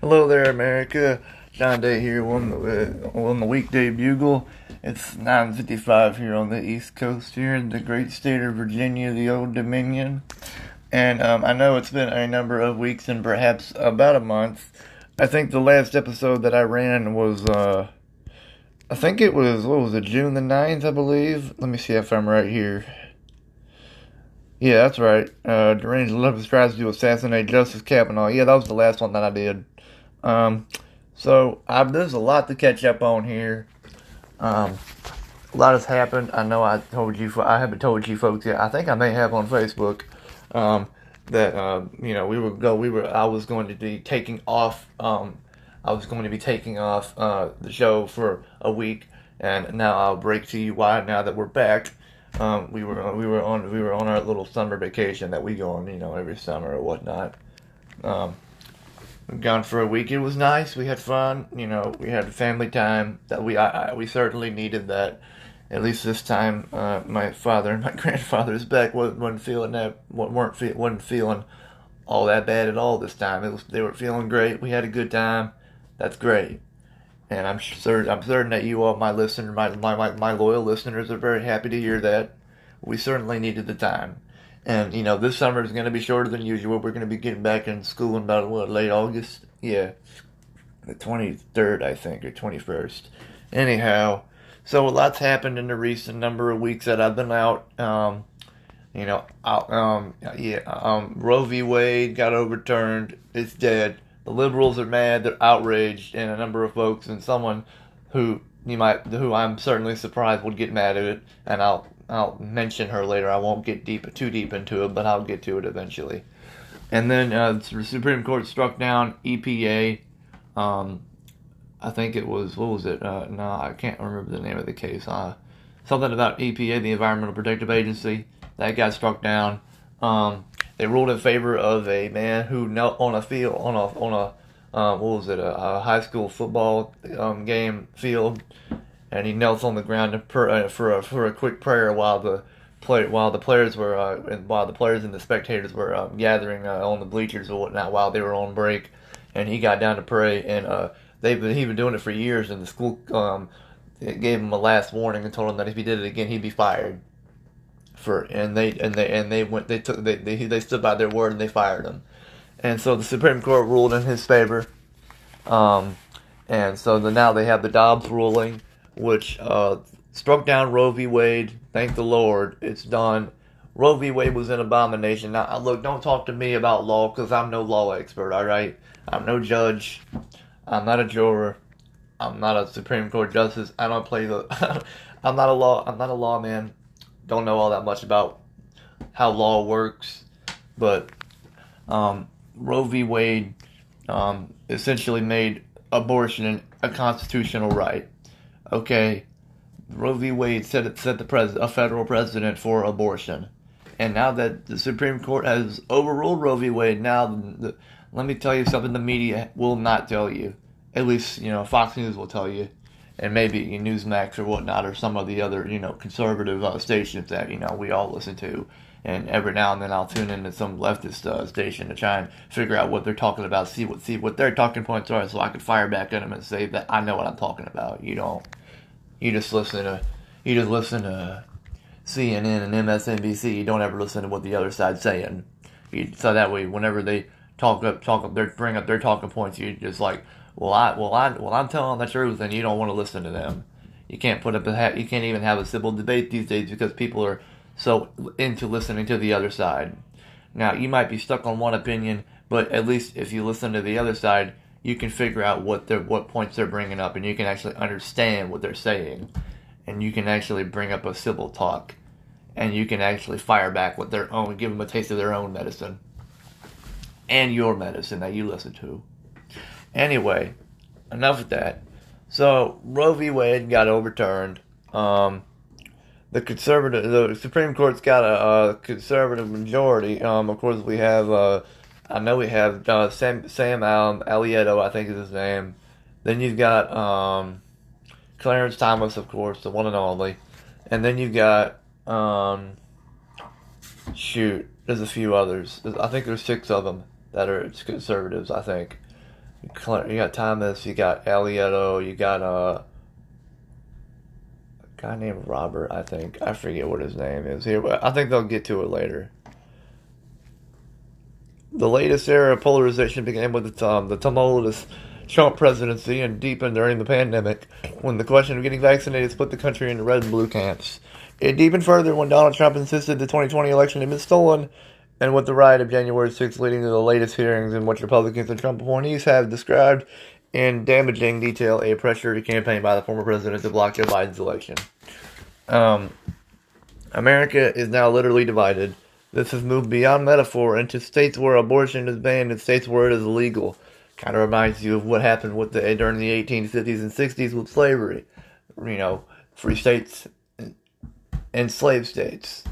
Hello there, America. John Day here on the on the weekday bugle. It's 9:55 here on the East Coast here in the great state of Virginia, the Old Dominion. And um, I know it's been a number of weeks and perhaps about a month. I think the last episode that I ran was uh, I think it was what was it June the 9th, I believe. Let me see if I'm right here. Yeah, that's right. Uh, deranged love tries to assassinate Justice Kavanaugh. Yeah, that was the last one that I did. Um, so I, there's a lot to catch up on here. Um, a lot has happened. I know I told you. I haven't told you folks yet. I think I may have on Facebook um, that uh, you know we were go. We were. I was going to be taking off. Um, I was going to be taking off uh, the show for a week, and now I'll break to you why. Now that we're back, um, we were we were on we were on our little summer vacation that we go on, you know, every summer or whatnot. Um, gone for a week. It was nice. We had fun. You know, we had family time. That we I, I, we certainly needed that. At least this time, uh, my father and my grandfather's back wasn't, wasn't feeling that weren't fe- wasn't feeling all that bad at all this time. It was they were feeling great. We had a good time. That's great. And I'm certain I'm certain that you all, my listener, my, my, my, my loyal listeners, are very happy to hear that. We certainly needed the time. And you know, this summer is going to be shorter than usual. We're going to be getting back in school in about what late August. Yeah, the twenty third, I think, or twenty first. Anyhow, so a lot's happened in the recent number of weeks that I've been out. Um, you know, um, yeah, um, Roe v. Wade got overturned. It's dead. The liberals are mad. They're outraged, and a number of folks and someone who you might, who I'm certainly surprised would get mad at it, and I'll I'll mention her later. I won't get deep too deep into it, but I'll get to it eventually. And then uh, the Supreme Court struck down EPA. Um, I think it was what was it? Uh, no, I can't remember the name of the case. Uh, something about EPA, the Environmental Protective Agency. That got struck down. Um, they ruled in favor of a man who knelt on a field on a on a um, what was it a, a high school football um, game field and he knelt on the ground for, uh, for a for a quick prayer while the play while the players were uh, while the players and the spectators were um, gathering uh, on the bleachers or whatnot while they were on break, and he got down to pray and uh, they've been, he'd been doing it for years and the school um, gave him a last warning and told him that if he did it again he'd be fired. For and they and they and they went they took they they, they stood by their word and they fired him, and so the Supreme Court ruled in his favor, um, and so the, now they have the Dobbs ruling which uh, struck down Roe v. Wade. Thank the Lord, it's done. Roe v. Wade was an abomination. Now, look, don't talk to me about law because I'm no law expert, all right? I'm no judge. I'm not a juror. I'm not a Supreme Court justice. I don't play the. I'm not a law. I'm not a lawman. Don't know all that much about how law works, but um, Roe v. Wade um, essentially made abortion a constitutional right okay, Roe v. Wade set set the pres- a federal precedent for abortion, and now that the Supreme Court has overruled Roe v. Wade, now the, let me tell you something the media will not tell you. At least you know Fox News will tell you, and maybe Newsmax or whatnot, or some of the other you know conservative uh, stations that you know we all listen to. And every now and then I'll tune into some leftist uh, station to try and figure out what they're talking about, see what see what their talking points are, so I can fire back at them and say that I know what I'm talking about. You don't. You just listen to you just listen to CNN and MSNBC. You don't ever listen to what the other side's saying. You, so that way, whenever they talk up, talk up, they bring up their talking points. You just like, well, I, well, I, well, I'm telling the truth, and you don't want to listen to them. You can't put up a, you can't even have a civil debate these days because people are so into listening to the other side. Now, you might be stuck on one opinion, but at least if you listen to the other side, you can figure out what they're what points they're bringing up, and you can actually understand what they're saying, and you can actually bring up a civil talk, and you can actually fire back with their own, give them a taste of their own medicine, and your medicine that you listen to. Anyway, enough of that. So Roe v. Wade got overturned. Um, the conservative, the Supreme Court's got a, a conservative majority. Um, of course, we have. Uh, I know we have uh, Sam Sam um, Alito, I think is his name. Then you've got um, Clarence Thomas, of course, the one and only. And then you've got um, shoot, there's a few others. I think there's six of them that are conservatives. I think. You got Thomas, you got Alito, you got uh, a guy named Robert, I think. I forget what his name is here, but I think they'll get to it later. The latest era of polarization began with the, um, the tumultuous Trump presidency and deepened during the pandemic when the question of getting vaccinated split the country into red and blue camps. It deepened further when Donald Trump insisted the 2020 election had been stolen, and with the riot of January 6th leading to the latest hearings in which Republicans and Trump appointees have described in damaging detail a pressure campaign by the former president to block Joe Biden's election. Um, America is now literally divided. This has moved beyond metaphor into states where abortion is banned and states where it is illegal. Kind of reminds you of what happened with the during the 1850s and 60s with slavery. You know, free states and slave states.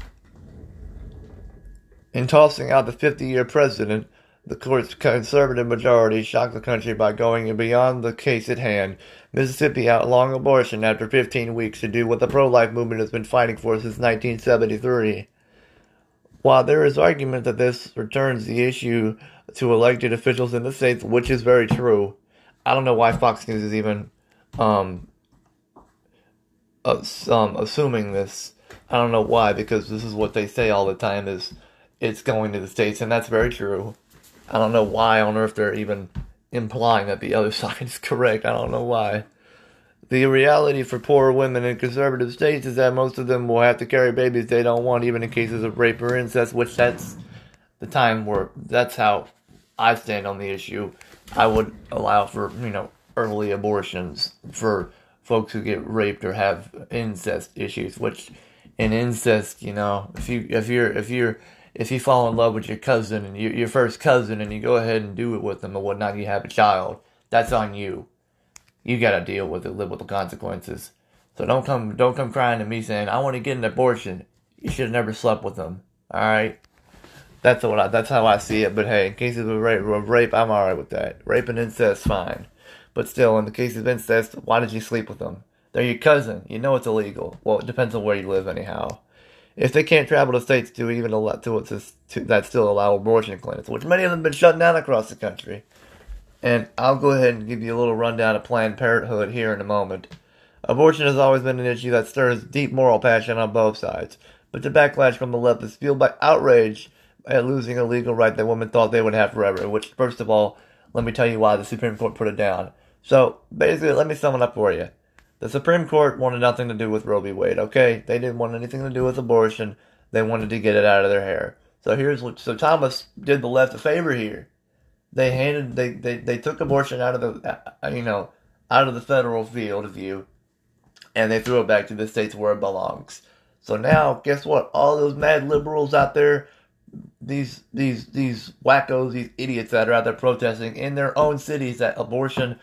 In tossing out the 50 year precedent, the court's conservative majority shocked the country by going beyond the case at hand. Mississippi outlawed abortion after 15 weeks to do what the pro life movement has been fighting for since 1973. While there is argument that this returns the issue to elected officials in the states, which is very true. I don't know why Fox News is even um, um, assuming this. I don't know why, because this is what they say all the time is it's going to the states, and that's very true. I don't know why on earth they're even implying that the other side is correct. I don't know why. The reality for poor women in conservative states is that most of them will have to carry babies they don't want, even in cases of rape or incest, which that's the time where that's how I stand on the issue. I would allow for, you know, early abortions for folks who get raped or have incest issues, which in incest, you know, if you if you're if you're if you fall in love with your cousin and you, your first cousin and you go ahead and do it with them and whatnot, you have a child, that's on you. You gotta deal with it, live with the consequences. So don't come don't come crying to me saying I want to get an abortion. You should have never slept with them. All right. That's what I, that's how I see it. But hey, in cases of rape, rape, I'm alright with that. Rape and incest, fine. But still, in the case of incest, why did you sleep with them? They're your cousin. You know it's illegal. Well, it depends on where you live, anyhow. If they can't travel to states to even allow to, to, to that still allow abortion clinics, which many of them have been shut down across the country. And I'll go ahead and give you a little rundown of Planned Parenthood here in a moment. Abortion has always been an issue that stirs deep moral passion on both sides, but the backlash from the left is fueled by outrage at losing a legal right that women thought they would have forever. Which, first of all, let me tell you why the Supreme Court put it down. So, basically, let me sum it up for you. The Supreme Court wanted nothing to do with Roe v. Wade, okay? They didn't want anything to do with abortion. They wanted to get it out of their hair. So here's what, so Thomas did the left a favor here. They handed, they, they, they took abortion out of the, uh, you know, out of the federal field of view, and they threw it back to the states where it belongs. So now, guess what? All those mad liberals out there these these these wackos, these idiots that are out there protesting in their own cities that abortion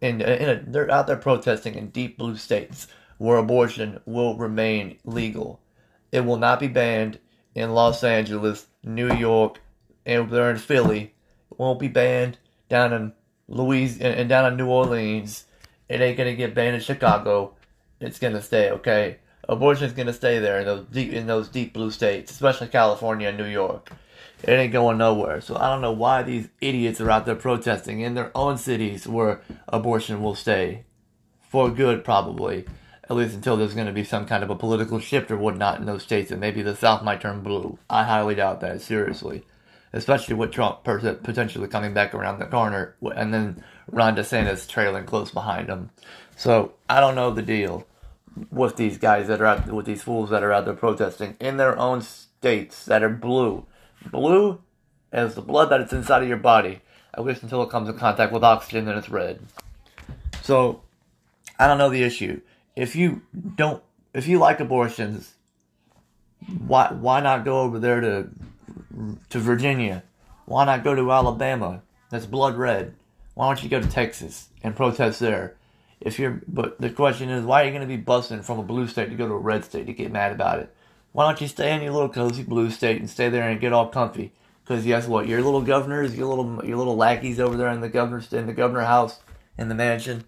in, in a, they're out there protesting in deep blue states where abortion will remain legal. It will not be banned in Los Angeles, New York, and they're in Philly. Won't be banned down in Louisiana and down in New Orleans. It ain't gonna get banned in Chicago. It's gonna stay, okay? abortion is going to stay there in those deep in those deep blue states, especially California and New York. It ain't going nowhere. So I don't know why these idiots are out there protesting in their own cities where abortion will stay for good, probably. At least until there's to be some kind of a political shift or whatnot in those states, and maybe the South might turn blue. I highly doubt that, seriously. Especially with Trump potentially coming back around the corner, and then Ron DeSantis trailing close behind him. So I don't know the deal with these guys that are out, with these fools that are out there protesting in their own states that are blue. Blue as the blood that is inside of your body, at least until it comes in contact with oxygen, then it's red. So, I don't know the issue. If you don't, if you like abortions, why why not go over there to to Virginia? Why not go to Alabama? That's blood red. Why don't you go to Texas and protest there? if you're, but the question is, why are you going to be busting from a blue state to go to a red state to get mad about it? Why don't you stay in your little cozy blue state and stay there and get all comfy? Because guess what? Your little governors, your little your little lackeys over there in the governor's in the governor house in the mansion,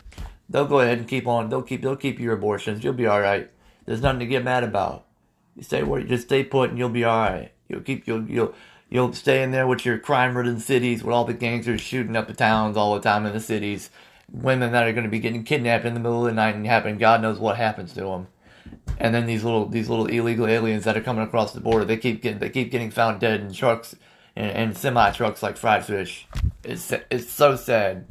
they'll go ahead and keep on. They'll keep they'll keep your abortions. You'll be all right. There's nothing to get mad about. You stay where you just stay put and you'll be all right. You'll keep you'll you'll You'll stay in there with your crime-ridden cities, with all the gangsters shooting up the towns all the time in the cities. Women that are going to be getting kidnapped in the middle of the night and happen. God knows what happens to them. And then these little these little illegal aliens that are coming across the border, they keep getting they keep getting found dead in trucks and, and semi trucks like fried fish. It's it's so sad.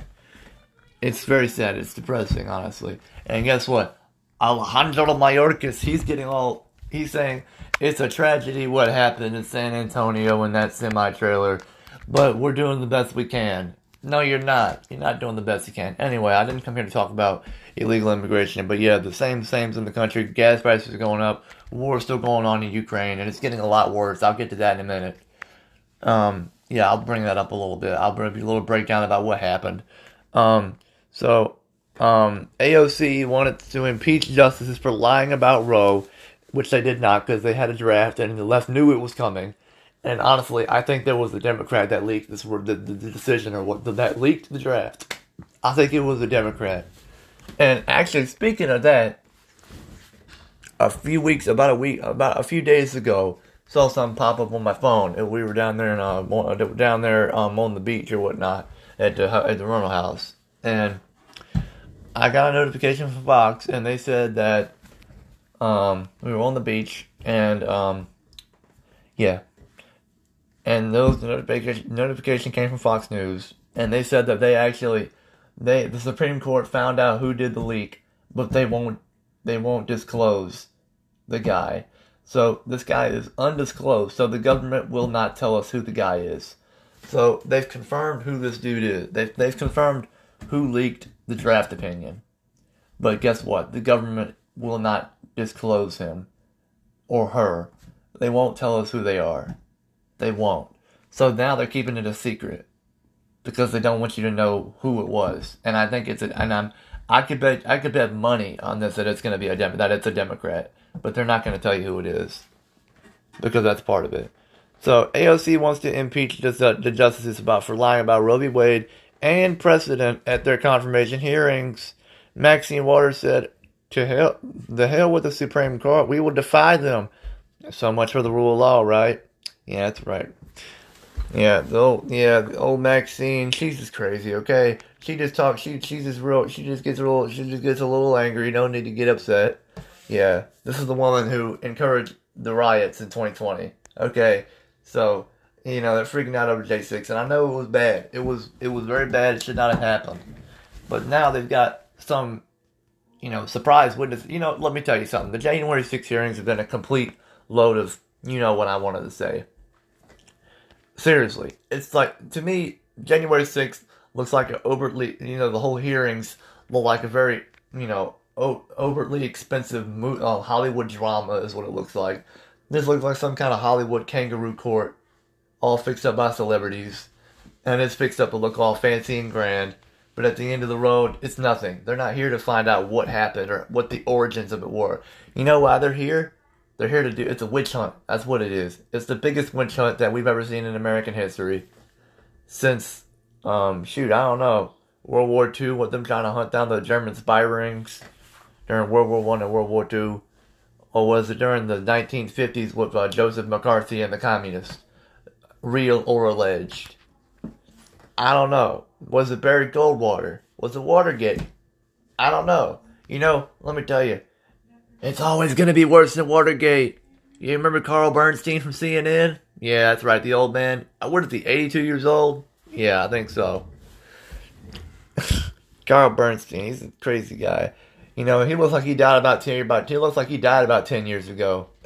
It's very sad. It's depressing, honestly. And guess what? Alejandro Mayorkas, he's getting all. He's saying it's a tragedy what happened in San Antonio in that semi trailer, but we're doing the best we can. No, you're not. You're not doing the best you can. Anyway, I didn't come here to talk about illegal immigration, but yeah, the same same's in the country. Gas prices are going up. War still going on in Ukraine, and it's getting a lot worse. I'll get to that in a minute. Um, yeah, I'll bring that up a little bit. I'll bring you a little breakdown about what happened. Um, so, um, AOC wanted to impeach justices for lying about Roe, which they did not because they had a draft and the left knew it was coming. And honestly, I think there was a Democrat that leaked this the, the, the decision or what that leaked the draft. I think it was a Democrat. And actually, speaking of that, a few weeks, about a week, about a few days ago, saw something pop up on my phone. And we were down there in uh, down there um, on the beach or whatnot at the at the rental house, and I got a notification from Fox, and they said that um, we were on the beach, and um, yeah, and those notification notification came from Fox News, and they said that they actually they the Supreme Court found out who did the leak, but they won't they won't disclose the guy. So this guy is undisclosed, so the government will not tell us who the guy is. So they've confirmed who this dude is. They've, they've confirmed who leaked the draft opinion. But guess what? The government will not disclose him or her. They won't tell us who they are. They won't. So now they're keeping it a secret because they don't want you to know who it was. And I think it's a, and I'm I could bet I could bet money on this that it's going to be a Dem- that it's a Democrat but they're not going to tell you who it is because that's part of it. So AOC wants to impeach the, the justices about for lying about Roe v. Wade and precedent at their confirmation hearings. Maxine Waters said, "To hell, the hell with the Supreme Court. We will defy them." So much for the rule of law, right? Yeah, that's right. Yeah, the old, yeah, the old Maxine, she's just crazy. Okay, she just talks. She she's just real. She just gets a little. She just gets a little angry. no need to get upset. Yeah, this is the woman who encouraged the riots in 2020. Okay, so you know they're freaking out over J6, and I know it was bad. It was it was very bad. It should not have happened. But now they've got some, you know, surprise witness. You know, let me tell you something. The January 6 hearings have been a complete load of, you know, what I wanted to say. Seriously, it's like to me, January 6th looks like an overtly, you know, the whole hearings look like a very, you know, overtly expensive mo- uh, Hollywood drama is what it looks like. This looks like some kind of Hollywood kangaroo court, all fixed up by celebrities, and it's fixed up to look all fancy and grand. But at the end of the road, it's nothing. They're not here to find out what happened or what the origins of it were. You know why they're here? They're here to do. It's a witch hunt. That's what it is. It's the biggest witch hunt that we've ever seen in American history since, um, shoot, I don't know, World War II. With them trying to hunt down the German spy rings during World War One and World War Two, or was it during the 1950s with uh, Joseph McCarthy and the communists? Real or alleged? I don't know. Was it Barry Goldwater? Was it Watergate? I don't know. You know, let me tell you, it's always going to be worse than Watergate. You remember Carl Bernstein from CNN? Yeah, that's right, the old man. Uh, what is he, 82 years old? Yeah, I think so. Carl Bernstein, he's a crazy guy. You know, he looks like he died about ten. About he looks like he died about ten years ago.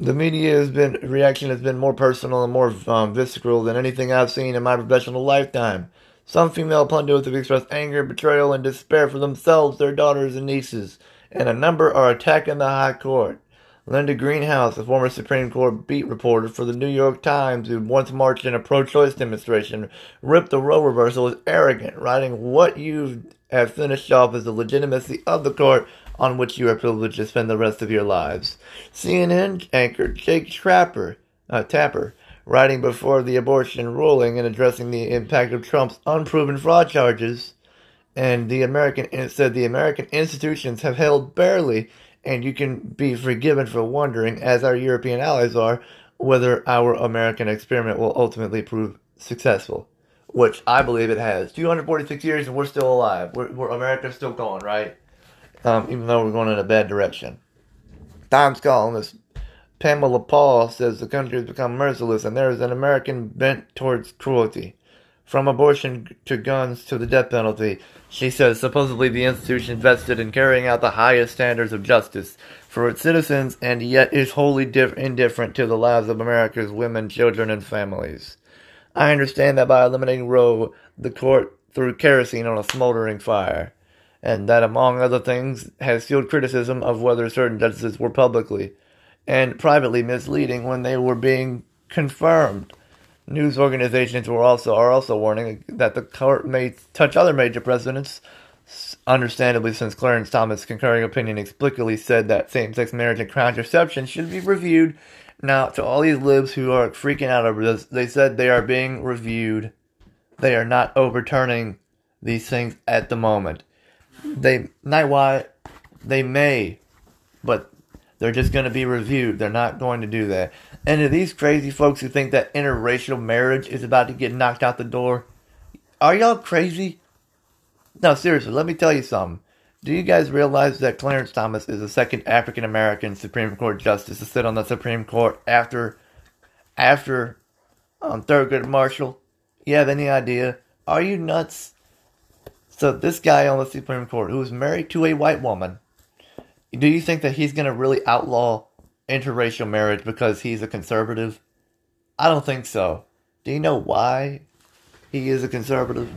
the media has been reaction has been more personal and more um, visceral than anything I've seen in my professional lifetime. Some female pundits have expressed anger, betrayal, and despair for themselves, their daughters, and nieces, and a number are attacking the High Court. Linda Greenhouse, a former Supreme Court beat reporter for the New York Times who once marched in a pro choice demonstration, ripped the Roe reversal as arrogant, writing, What you have finished off is the legitimacy of the court on which you are privileged to spend the rest of your lives. CNN anchor Jake Trapper, uh, Tapper, writing before the abortion ruling and addressing the impact of Trump's unproven fraud charges, and the American said the American institutions have held barely, and you can be forgiven for wondering, as our European allies are, whether our American experiment will ultimately prove successful, which I believe it has. 246 years and we're still alive. We're, we're America's still going, right? Um, even though we're going in a bad direction. Times columnist Pamela Paul says the country has become merciless and there is an American bent towards cruelty. From abortion to guns to the death penalty, she says supposedly the institution vested in carrying out the highest standards of justice for its citizens and yet is wholly diff- indifferent to the lives of America's women, children, and families. I understand that by eliminating Roe, the court threw kerosene on a smoldering fire, and that, among other things, has fueled criticism of whether certain justices were publicly and privately misleading when they were being confirmed. News organizations were also are also warning that the court may touch other major precedents. Understandably, since Clarence Thomas' concurring opinion explicitly said that same-sex marriage and contraception should be reviewed. Now, to all these libs who are freaking out over this, they said they are being reviewed. They are not overturning these things at the moment. They why they may, but they're just going to be reviewed. They're not going to do that. And to these crazy folks who think that interracial marriage is about to get knocked out the door, are y'all crazy? No, seriously, let me tell you something. Do you guys realize that Clarence Thomas is the second African American Supreme Court justice to sit on the Supreme Court after after um, Thurgood Marshall? You have any idea? Are you nuts? So this guy on the Supreme Court, who is married to a white woman, do you think that he's going to really outlaw interracial marriage because he's a conservative? I don't think so. Do you know why he is a conservative?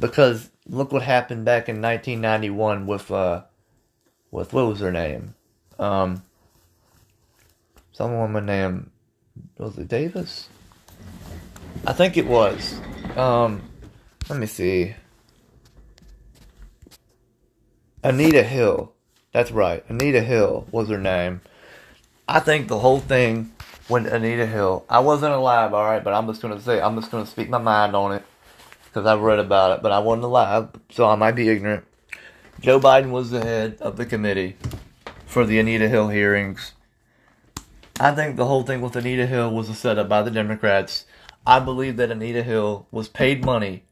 Because look what happened back in 1991 with uh with what was her name? Um some woman named was it Davis? I think it was. Um let me see. Anita Hill. That's right. Anita Hill was her name. I think the whole thing when Anita Hill, I wasn't alive, all right, but I'm just gonna say, I'm just gonna speak my mind on it because I've read about it, but I wasn't alive, so I might be ignorant. Joe Biden was the head of the committee for the Anita Hill hearings. I think the whole thing with Anita Hill was a setup by the Democrats. I believe that Anita Hill was paid money,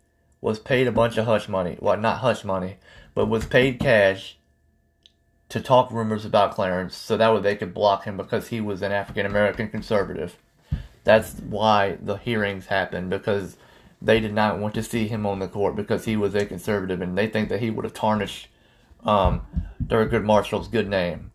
was paid a bunch of hush money. Well, not hush money, but was paid cash to talk rumors about Clarence so that way they could block him because he was an African American conservative. That's why the hearings happened because they did not want to see him on the court because he was a conservative and they think that he would have tarnished um, Thurgood Marshall's good name.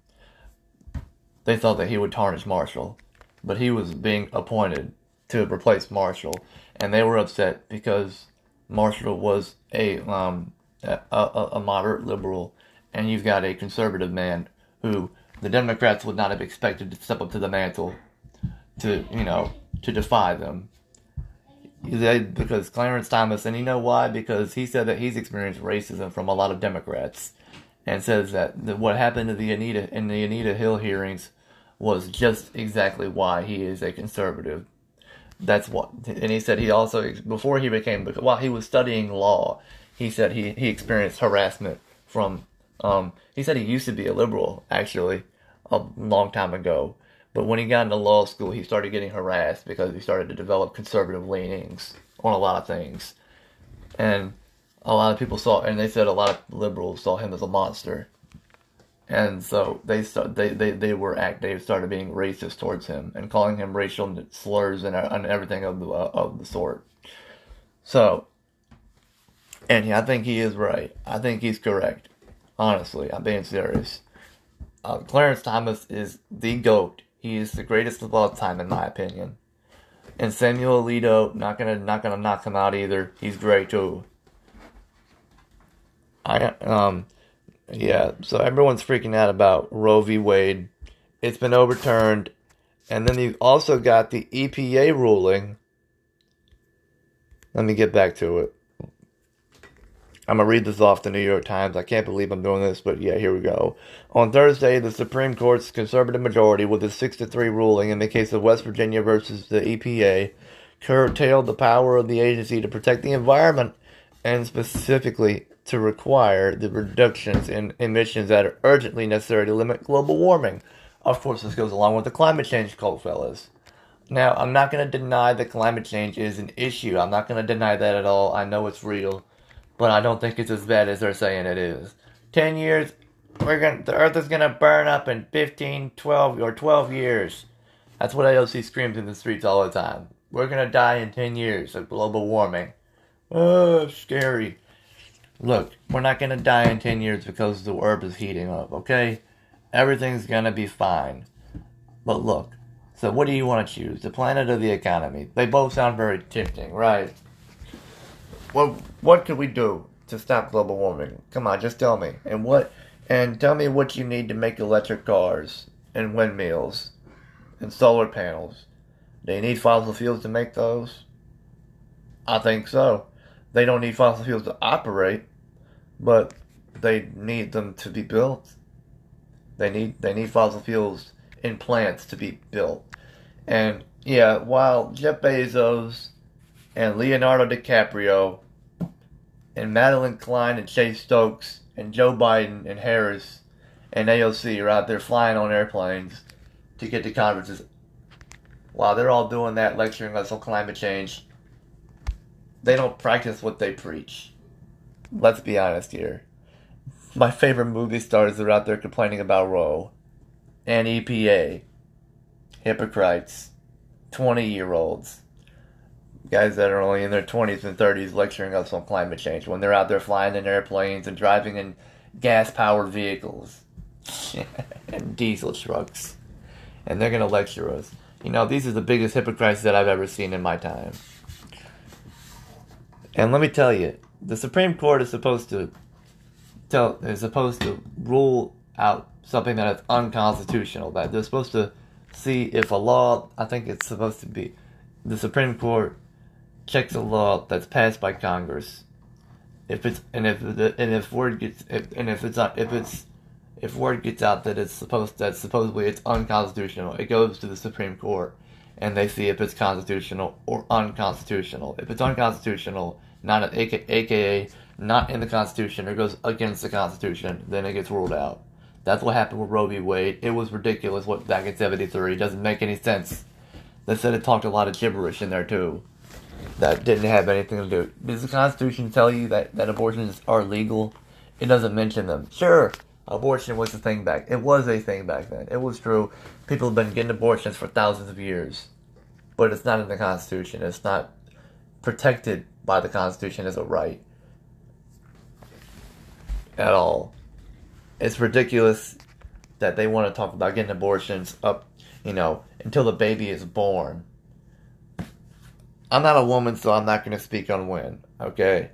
They thought that he would tarnish Marshall, but he was being appointed to replace Marshall, and they were upset because Marshall was a um, a, a, a moderate liberal and you've got a conservative man who the Democrats would not have expected to step up to the mantle to, you know, to defy them. They, because Clarence Thomas, and you know why? Because he said that he's experienced racism from a lot of Democrats, and says that what happened to the Anita in the Anita Hill hearings was just exactly why he is a conservative. That's what, and he said he also before he became while he was studying law, he said he he experienced harassment from um, he said he used to be a liberal, actually, a long time ago. But when he got into law school, he started getting harassed because he started to develop conservative leanings on a lot of things. And a lot of people saw, and they said a lot of liberals saw him as a monster. And so they start, they, they, they were act they started being racist towards him and calling him racial slurs and, and everything of the uh, of the sort. So, and I think he is right. I think he's correct. Honestly, I'm being serious. Uh, Clarence Thomas is the GOAT. He is the greatest of all time, in my opinion. And Samuel Alito, not gonna not gonna knock him out either. He's great too. I um, yeah. So everyone's freaking out about Roe v. Wade. It's been overturned, and then you've also got the EPA ruling. Let me get back to it. I'm going to read this off the New York Times. I can't believe I'm doing this, but yeah, here we go. On Thursday, the Supreme Court's conservative majority, with a 6 to 3 ruling in the case of West Virginia versus the EPA, curtailed the power of the agency to protect the environment and specifically to require the reductions in emissions that are urgently necessary to limit global warming. Of course, this goes along with the climate change cult, fellas. Now, I'm not going to deny that climate change is an issue. I'm not going to deny that at all. I know it's real, but I don't think it's as bad as they're saying it is. 10 years, we're going to the earth is going to burn up in 15, 12 or 12 years. That's what AOC screams in the streets all the time. We're going to die in 10 years of global warming. Oh, scary. Look, we're not going to die in 10 years because the earth is heating up, okay? Everything's going to be fine. But look, so what do you want to choose? The planet or the economy? They both sound very tempting, right? What what could we do to stop global warming? Come on, just tell me. And what and tell me what you need to make electric cars and windmills and solar panels. You need fossil fuels to make those? I think so. They don't need fossil fuels to operate, but they need them to be built. They need they need fossil fuels in plants to be built. And yeah, while Jeff Bezos and Leonardo DiCaprio and Madelyn Cline and Chase Stokes and Joe Biden and Harris and AOC are out there flying on airplanes to get to conferences. While they're all doing that, lecturing us on climate change, they don't practice what they preach. Let's be honest here. My favorite movie stars are out there complaining about Roe and EPA, hypocrites, 20 year olds, guys that are only in their 20s and 30s lecturing us on climate change when they're out there flying in airplanes and driving in gas powered vehicles and diesel trucks. And they're going to lecture us. You know, these are the biggest hypocrites that I've ever seen in my time. And let me tell you, the Supreme Court is supposed to tell is supposed to rule out something that is unconstitutional. That they're supposed to see if a law, I think it's supposed to be, the Supreme Court checks a law that's passed by Congress. If it's and if the, and if word gets if, and if it's not if it's if word gets out that it's supposed that supposedly it's unconstitutional, it goes to the Supreme Court and they see if it's constitutional or unconstitutional. If it's unconstitutional, not an AKA, not in the Constitution or goes against the Constitution, then it gets ruled out. That's what happened with Roe v. Wade. It was ridiculous what back in '73. It doesn't make any sense. They said it talked a lot of gibberish in there too. That didn't have anything to do. Does the Constitution tell you that, that abortions are legal? It doesn't mention them. Sure, abortion was a thing back. It was a thing back then. It was true. People have been getting abortions for thousands of years, but it's not in the Constitution. It's not protected by the Constitution as a right at all it's ridiculous that they want to talk about getting abortions up, you know, until the baby is born. I'm not a woman, so I'm not going to speak on when. Okay,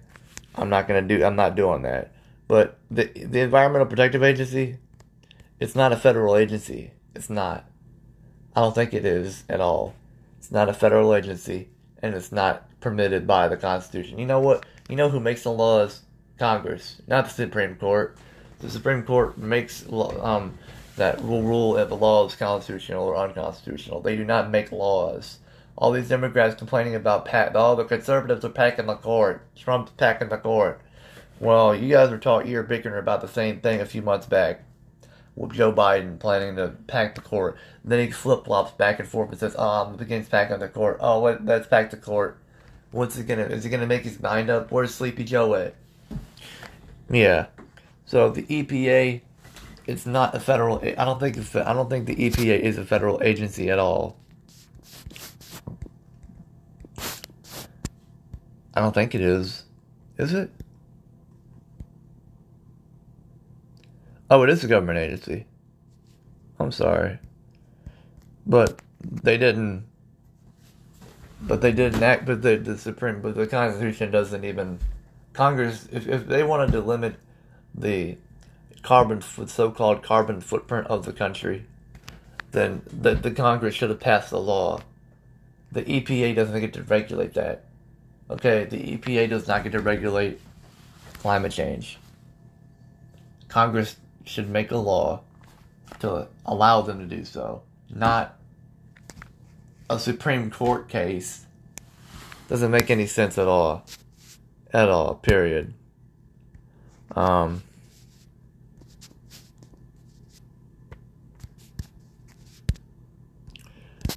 I'm not going to do. I'm not doing that. But the the Environmental Protective Agency, it's not a federal agency. It's not. I don't think it is at all. It's not a federal agency, and it's not permitted by the Constitution. You know what? You know who makes the laws? Congress, not the Supreme Court the Supreme Court makes um, that will rule if the law is constitutional or unconstitutional. They do not make laws. All these Democrats complaining about all the conservatives are packing the court. Trump's packing the court. Well, you guys were talking, you bickering about the same thing a few months back with Joe Biden planning to pack the court. Then he flip flops back and forth and says, "Oh, I'm against packing the court. Oh, what, let's pack the court. What's he gonna? Is he gonna make his mind up? Where's Sleepy Joe at?" Yeah. So the EPA, it's not a federal. I don't think it's. I don't think the EPA is a federal agency at all. I don't think it is. Is it? Oh, it is a government agency. I'm sorry. But they didn't. But they didn't act. But the, the Supreme. But the Constitution doesn't even. Congress, if, if they wanted to limit the carbon so-called carbon footprint of the country, then the, the Congress should have passed the law. The EPA doesn't get to regulate that. Okay, the EPA does not get to regulate climate change. Congress should make a law to allow them to do so, not a Supreme Court case. Doesn't make any sense at all. At all, period. Um,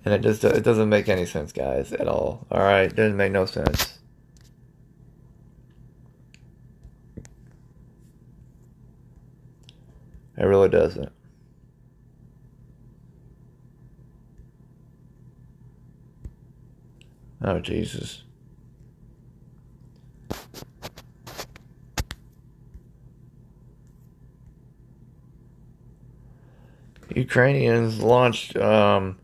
and it just it doesn't make any sense, guys, at all. All right, doesn't make no sense. It really doesn't. Oh Jesus. Ukrainians launched um,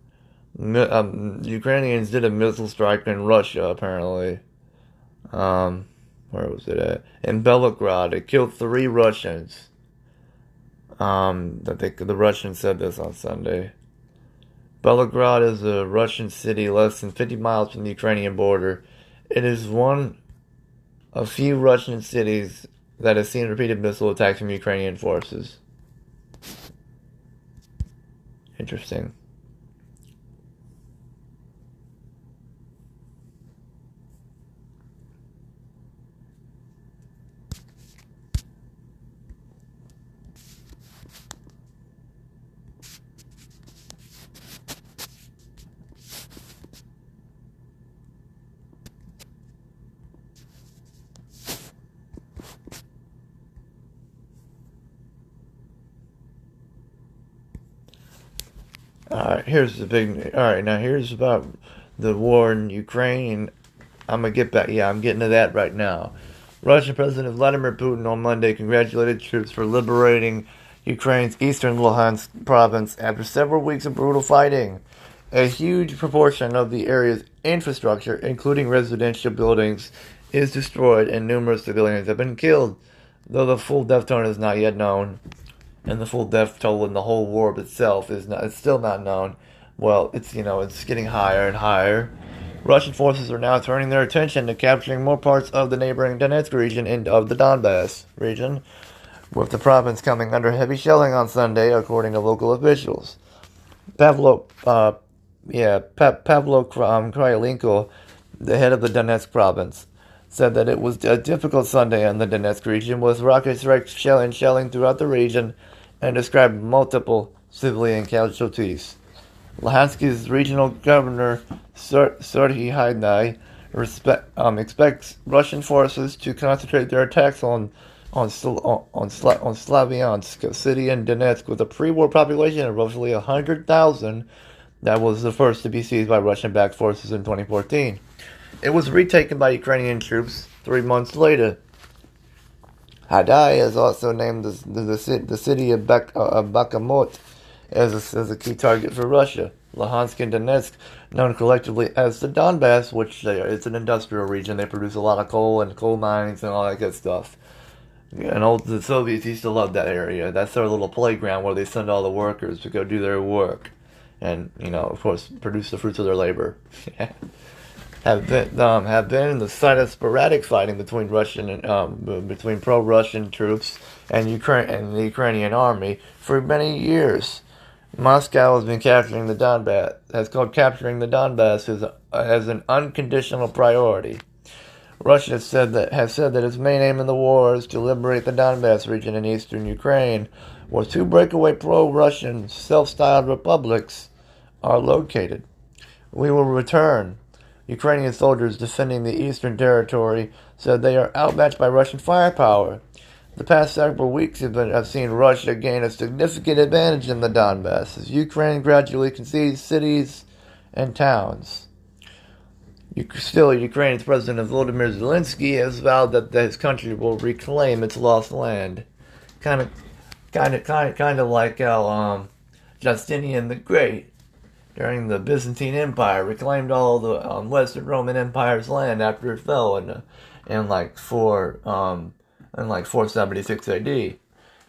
um, Ukrainians did a missile strike in Russia apparently. Um, where was it at? In Belgorod, it killed three Russians. Um, that they, the Russians said this on Sunday. Belgorod is a Russian city less than 50 miles from the Ukrainian border. It is one of few Russian cities that has seen repeated missile attacks from Ukrainian forces. Interesting. All right, here's the big. All right, now here's about the war in Ukraine. I'm gonna get back. Yeah, I'm getting to that right now. Russian President Vladimir Putin on Monday congratulated troops for liberating Ukraine's eastern Luhansk province after several weeks of brutal fighting. A huge proportion of the area's infrastructure, including residential buildings, is destroyed and numerous civilians have been killed, though the full death toll is not yet known and the full death toll in the whole war itself is not it's still not known. Well, it's you know it's getting higher and higher. Russian forces are now turning their attention to capturing more parts of the neighboring Donetsk region and of the Donbass region, with the province coming under heavy shelling on Sunday, according to local officials. Pavlo, uh, yeah, pa- Pavlo um, the head of the Donetsk province, said that it was a difficult Sunday in the Donetsk region with rocket strikes shelling, shelling throughout the region and described multiple civilian casualties. Luhansk's regional governor, Serhiy Haidai, um, expects Russian forces to concentrate their attacks on on on, on, on Slavyansk city and Donetsk with a pre-war population of roughly 100,000 that was the first to be seized by Russian-backed forces in 2014. It was retaken by Ukrainian troops three months later. Haidai is also named the, the, the city of, Bak, uh, of Bakhmut as a, as a key target for Russia. Luhansk and Donetsk, known collectively as the Donbass, which they are, it's an industrial region. They produce a lot of coal and coal mines and all that good stuff. And all the Soviets used to love that area. That's their little playground where they send all the workers to go do their work, and you know, of course, produce the fruits of their labor. have been um, have been the site of sporadic fighting between Russian and um, between pro-Russian troops and Ukraine and the Ukrainian army for many years. Moscow has been capturing the Donbass has called capturing the Donbass as, as an unconditional priority. Russia has said that has said that its main aim in the war is to liberate the Donbass region in eastern Ukraine, where two breakaway pro-Russian self-styled republics are located. We will return Ukrainian soldiers defending the eastern territory said they are outmatched by Russian firepower. The past several weeks have, been, have seen Russia gain a significant advantage in the Donbass as Ukraine gradually concedes cities and towns. Still, Ukraine's President Volodymyr Zelensky has vowed that his country will reclaim its lost land. Kind of, kind of, kind of, kind of like how um, Justinian the Great during the Byzantine Empire, reclaimed all the um, Western Roman Empire's land after it fell in, in like four um, in like 476 AD.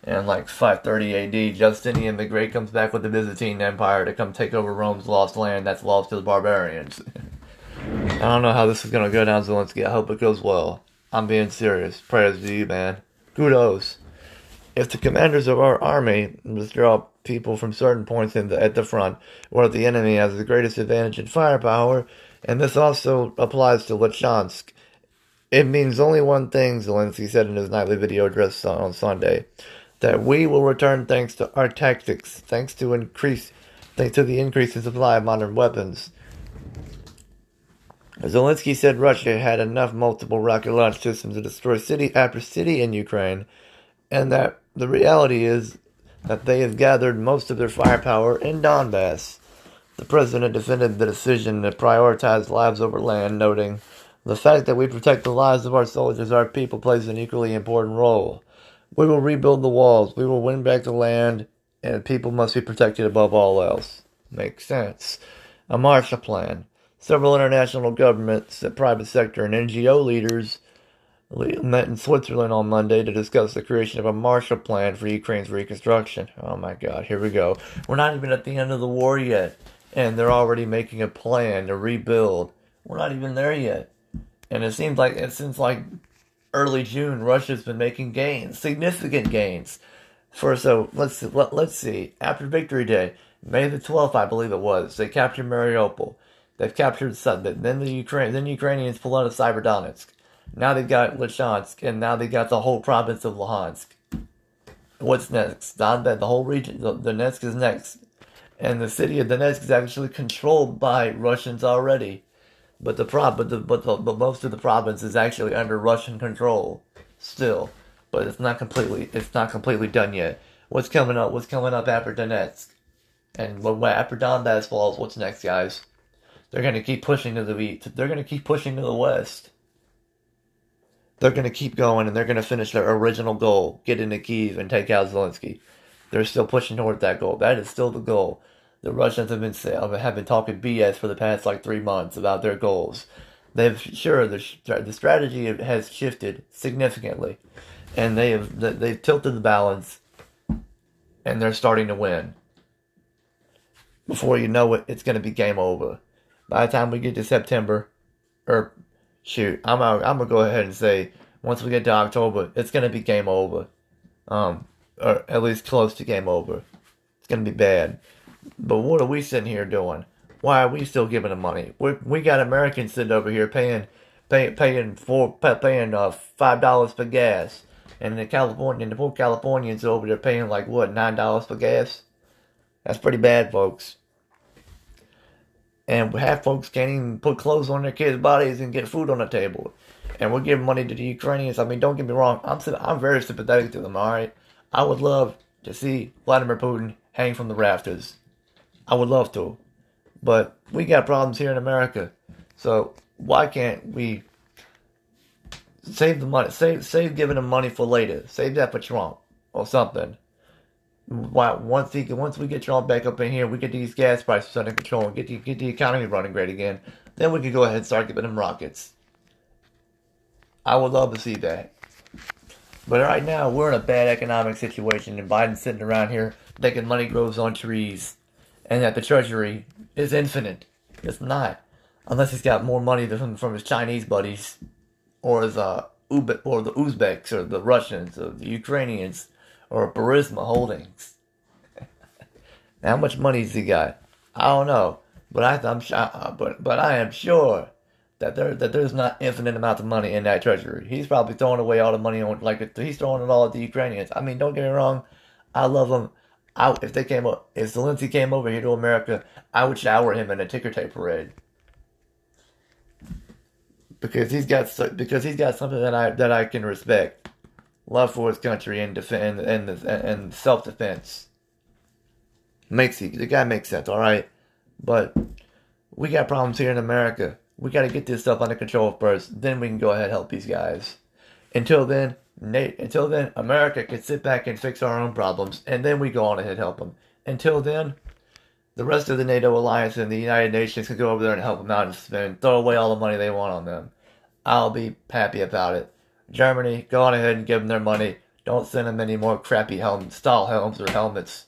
And like 530 AD, Justinian the Great comes back with the Byzantine Empire to come take over Rome's lost land that's lost to the barbarians. I don't know how this is gonna go down, Zelensky. I hope it goes well. I'm being serious. Prayers to you, man. Kudos. If the commanders of our army withdraw people from certain points the, at the front, where the enemy has the greatest advantage in firepower, and this also applies to Lysychansk. It means only one thing, Zelensky said in his nightly video address on Sunday, that we will return thanks to our tactics, thanks to increase thanks to the increase in supply of modern weapons. Zelensky said Russia had enough multiple rocket launch systems to destroy city after city in Ukraine, and that the reality is that they have gathered most of their firepower in Donbass. The president defended the decision to prioritize lives over land, noting, The fact that we protect the lives of our soldiers, our people, plays an equally important role. We will rebuild the walls, we will win back the land, and people must be protected above all else. Makes sense. A Marshall Plan. Several international governments, the private sector, and NGO leaders met in Switzerland on Monday to discuss the creation of a Marshall Plan for Ukraine's reconstruction. Oh my God, here we go. We're not even at the end of the war yet, and they're already making a plan to rebuild. We're not even there yet, and it seems like seems like early June, Russia's been making gains, significant gains. For so let's let, let's see. After Victory Day, May the twelfth, I believe it was, they captured Mariupol. They've captured Sudden. Then the Ukraine, then Ukrainians pull out of Severodonetsk. Now they've got Lysychansk, and now they got the whole province of Luhansk. What's next? Donbass, the whole region, Donetsk is next. And the city of Donetsk is actually controlled by Russians already. But the prov- but the, but, the, but most of the province is actually under Russian control still. But it's not completely it's not completely done yet. What's coming up? What's coming up after Donetsk? And when, after Donbass falls, what's next, guys? They're to keep pushing to the east. They're to keep pushing to the west they're going to keep going and they're going to finish their original goal, get into Kiev and take out Zelensky. They're still pushing toward that goal. That is still the goal. The Russians have been have been talking BS for the past like three months about their goals. They've sure the the strategy has shifted significantly, and they have they've tilted the balance, and they're starting to win. Before you know it, it's going to be game over. By the time we get to September, or shoot, I'm I'm gonna go ahead and say once we get to October, it's gonna be game over, um, or at least close to game over. It's gonna be bad. But what are we sitting here doing? Why are we still giving them money? We we got Americans sitting over here paying paying paying for paying uh five dollars for gas, and the California the poor Californians over there paying like what nine dollars for gas. That's pretty bad, folks and half folks can't even put clothes on their kids' bodies and get food on the table. And we're giving money to the Ukrainians. I mean, don't get me wrong. I'm I'm very sympathetic to them. All right, I would love to see Vladimir Putin hang from the rafters. I would love to, but we got problems here in America. So why can't we save the money? Save save giving them money for later. Save that for Trump or something once he, once we get y'all back up in here, we get these gas prices under control and get the, get the economy running great again, then we can go ahead and start giving them rockets. I would love to see that. But right now, we're in a bad economic situation, and Biden's sitting around here thinking money grows on trees, and that the Treasury is infinite. It's not, unless he's got more money than from his Chinese buddies, or his uh, Ube- or the Uzbeks, or the Russians, or the Ukrainians or Burisma Holdings. How much money has he got? I don't know, but I, am uh, but but I am sure that there that there's not infinite amounts of money in that treasury. He's probably throwing away all the money on like he's throwing it all at the Ukrainians. I mean, don't get me wrong, I love them. I, if they came up, if Zelensky came over here to America, I would shower him in a ticker tape parade because he's got because he's got something that I that I can respect love for his country and defend and and, self defense. Makes he the guy makes sense, all right. But we got problems here in America. We got to get this stuff under control first. Then we can go ahead and help these guys. Until then, Nate. Until then, America can sit back and fix our own problems, and then we go on ahead and help them. Until then, the rest of the NATO alliance and the United Nations can go over there and help them out and spend, throw away all the money they want on them. I'll be happy about it. Germany, go on ahead and give them their money. Don't send them any more crappy helm style helms or helmets.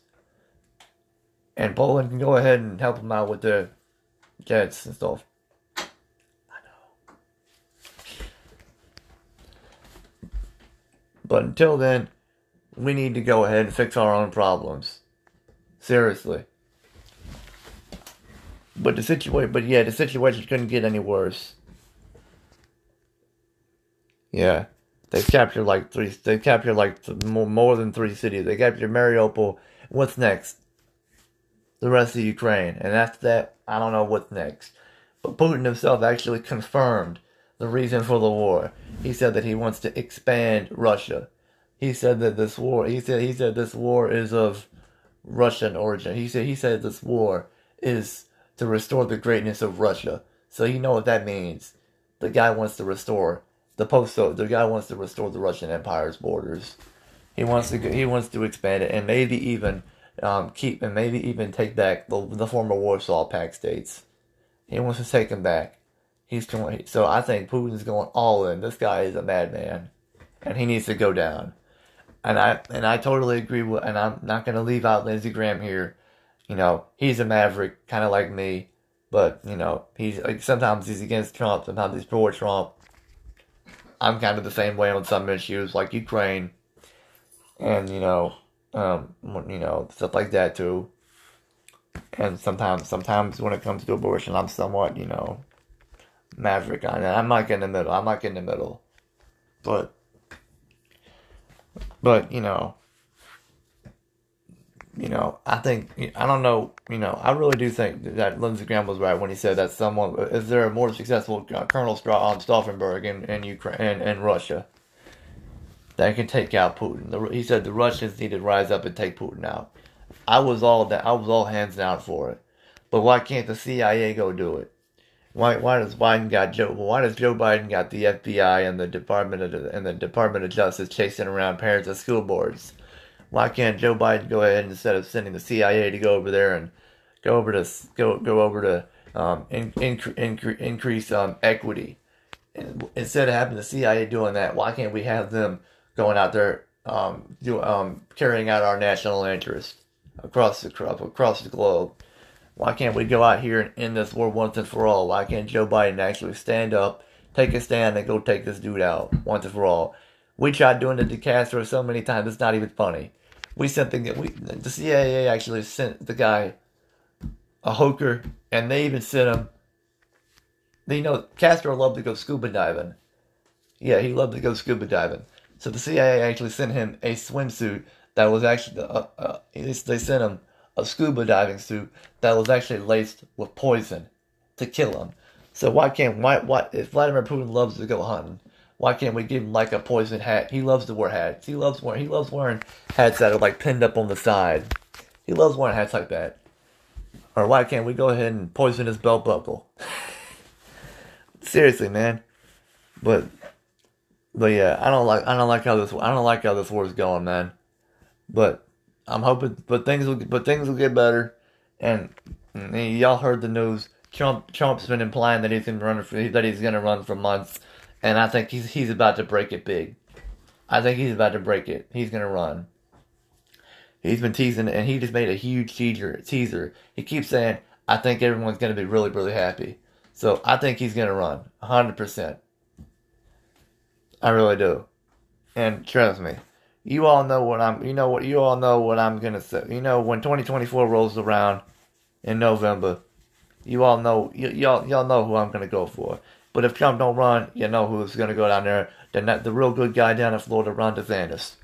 And Poland can go ahead and help them out with their jets and stuff. I know. But until then, we need to go ahead and fix our own problems. Seriously. But the situation, but yeah, the situation couldn't get any worse. Yeah, they've captured like three. They've captured like more, more than three cities. They captured Mariupol. What's next? the rest of Ukraine. And after that, I don't know what's next. But Putin himself actually confirmed the reason for the war. He said that he wants to expand Russia. He said that this war, he said, he said this war is of Russian origin. He said, he said this war is to restore the greatness of Russia. So you know what that means. The guy wants to restore the post. The guy wants to restore the Russian Empire's borders. He wants to. He wants to expand it and maybe even um, keep and maybe even take back the, the former Warsaw Pact states. He wants to take them back. He's going. So I think Putin's going all in. This guy is a madman, and he needs to go down. And I and I totally agree with. And I'm not going to leave out Lindsey Graham here. You know, he's a maverick, kind of like me. But you know, he's like sometimes he's against Trump, sometimes he's pro Trump. I'm kind of the same way on some issues, like Ukraine, and you know, um, you know, stuff like that too. And sometimes, sometimes when it comes to abortion, I'm somewhat, you know, maverick on it. I'm like in the middle. I'm like in the middle, but, but you know, you know, I think I don't know. You know, I really do think that Lindsey Graham was right when he said that someone is there a more successful uh, Colonel um, Stauffenberg in, in Ukraine and in, in Russia that can take out Putin. The, he said the Russians need to rise up and take Putin out. I was all that. I was all hands down for it. But why can't the CIA go do it? Why why does Biden got Joe? Why does Joe Biden got the FBI and the Department of and the Department of Justice chasing around parents of school boards? Why can't Joe Biden go ahead instead of sending the CIA to go over there and go over to go go over to um, in, in, in, increase um, equity? And instead of having the CIA doing that, why can't we have them going out there um, do, um, carrying out our national interest across the across the globe? Why can't we go out here and end this war once and for all? Why can't Joe Biden actually stand up, take a stand, and go take this dude out once and for all? We tried doing it to Castro so many times, it's not even funny. We sent the we the CIA actually sent the guy a hooker, and they even sent him. You know, Castro loved to go scuba diving. Yeah, he loved to go scuba diving. So the CIA actually sent him a swimsuit that was actually uh, uh, they sent him a scuba diving suit that was actually laced with poison to kill him. So why can't why why if Vladimir Putin loves to go hunting, why can't we give him like a poison hat? He loves to wear hats. He loves wearing he loves wearing hats that are like pinned up on the side. He loves wearing hats like that. Or why can't we go ahead and poison his belt buckle? Seriously, man. But but yeah, I don't like I don't like how this I don't like how this war is going, man. But I'm hoping but things will but things will get better. And, and y'all heard the news. Trump Trump's been implying that he's gonna run for that he's gonna run for months and I think he's he's about to break it big. I think he's about to break it. He's gonna run. He's been teasing, and he just made a huge teaser. Teaser. He keeps saying, "I think everyone's gonna be really, really happy." So I think he's gonna run, hundred percent. I really do, and trust me, you all know what I'm. You know what you all know what I'm gonna say. You know when 2024 rolls around in November, you all know y- y'all y'all know who I'm gonna go for. But if Trump don't run, you know who's going to go down there. That, the real good guy down in Florida, Ron DeSantis.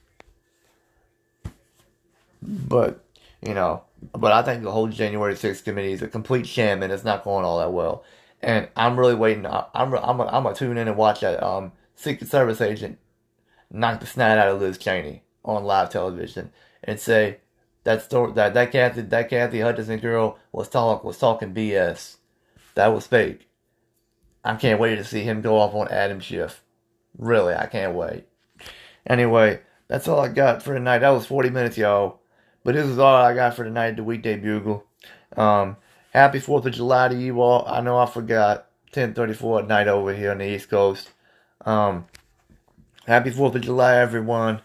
But, you know, but I think the whole January 6th committee is a complete sham and it's not going all that well. And I'm really waiting. I'm I'm I'm gonna tune in and watch that um Secret Service agent knock the snot out of Liz Cheney on live television and say that story that that Kathy that Kathy Hutchinson girl was talk was talking BS. That was fake. I can't wait to see him go off on Adam Schiff. Really, I can't wait. Anyway, that's all I got for tonight. That was 40 minutes, y'all. But this is all I got for tonight, the Weekday Bugle. Um, happy 4th of July to you all. I know I forgot. 1034 at night over here on the East Coast. Um, happy 4th of July, everyone.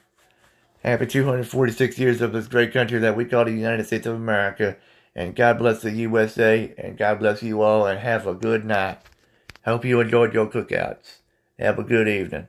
Happy 246 years of this great country that we call the United States of America. And God bless the USA. And God bless you all. And have a good night. Hope you enjoyed your cookouts. Have a good evening.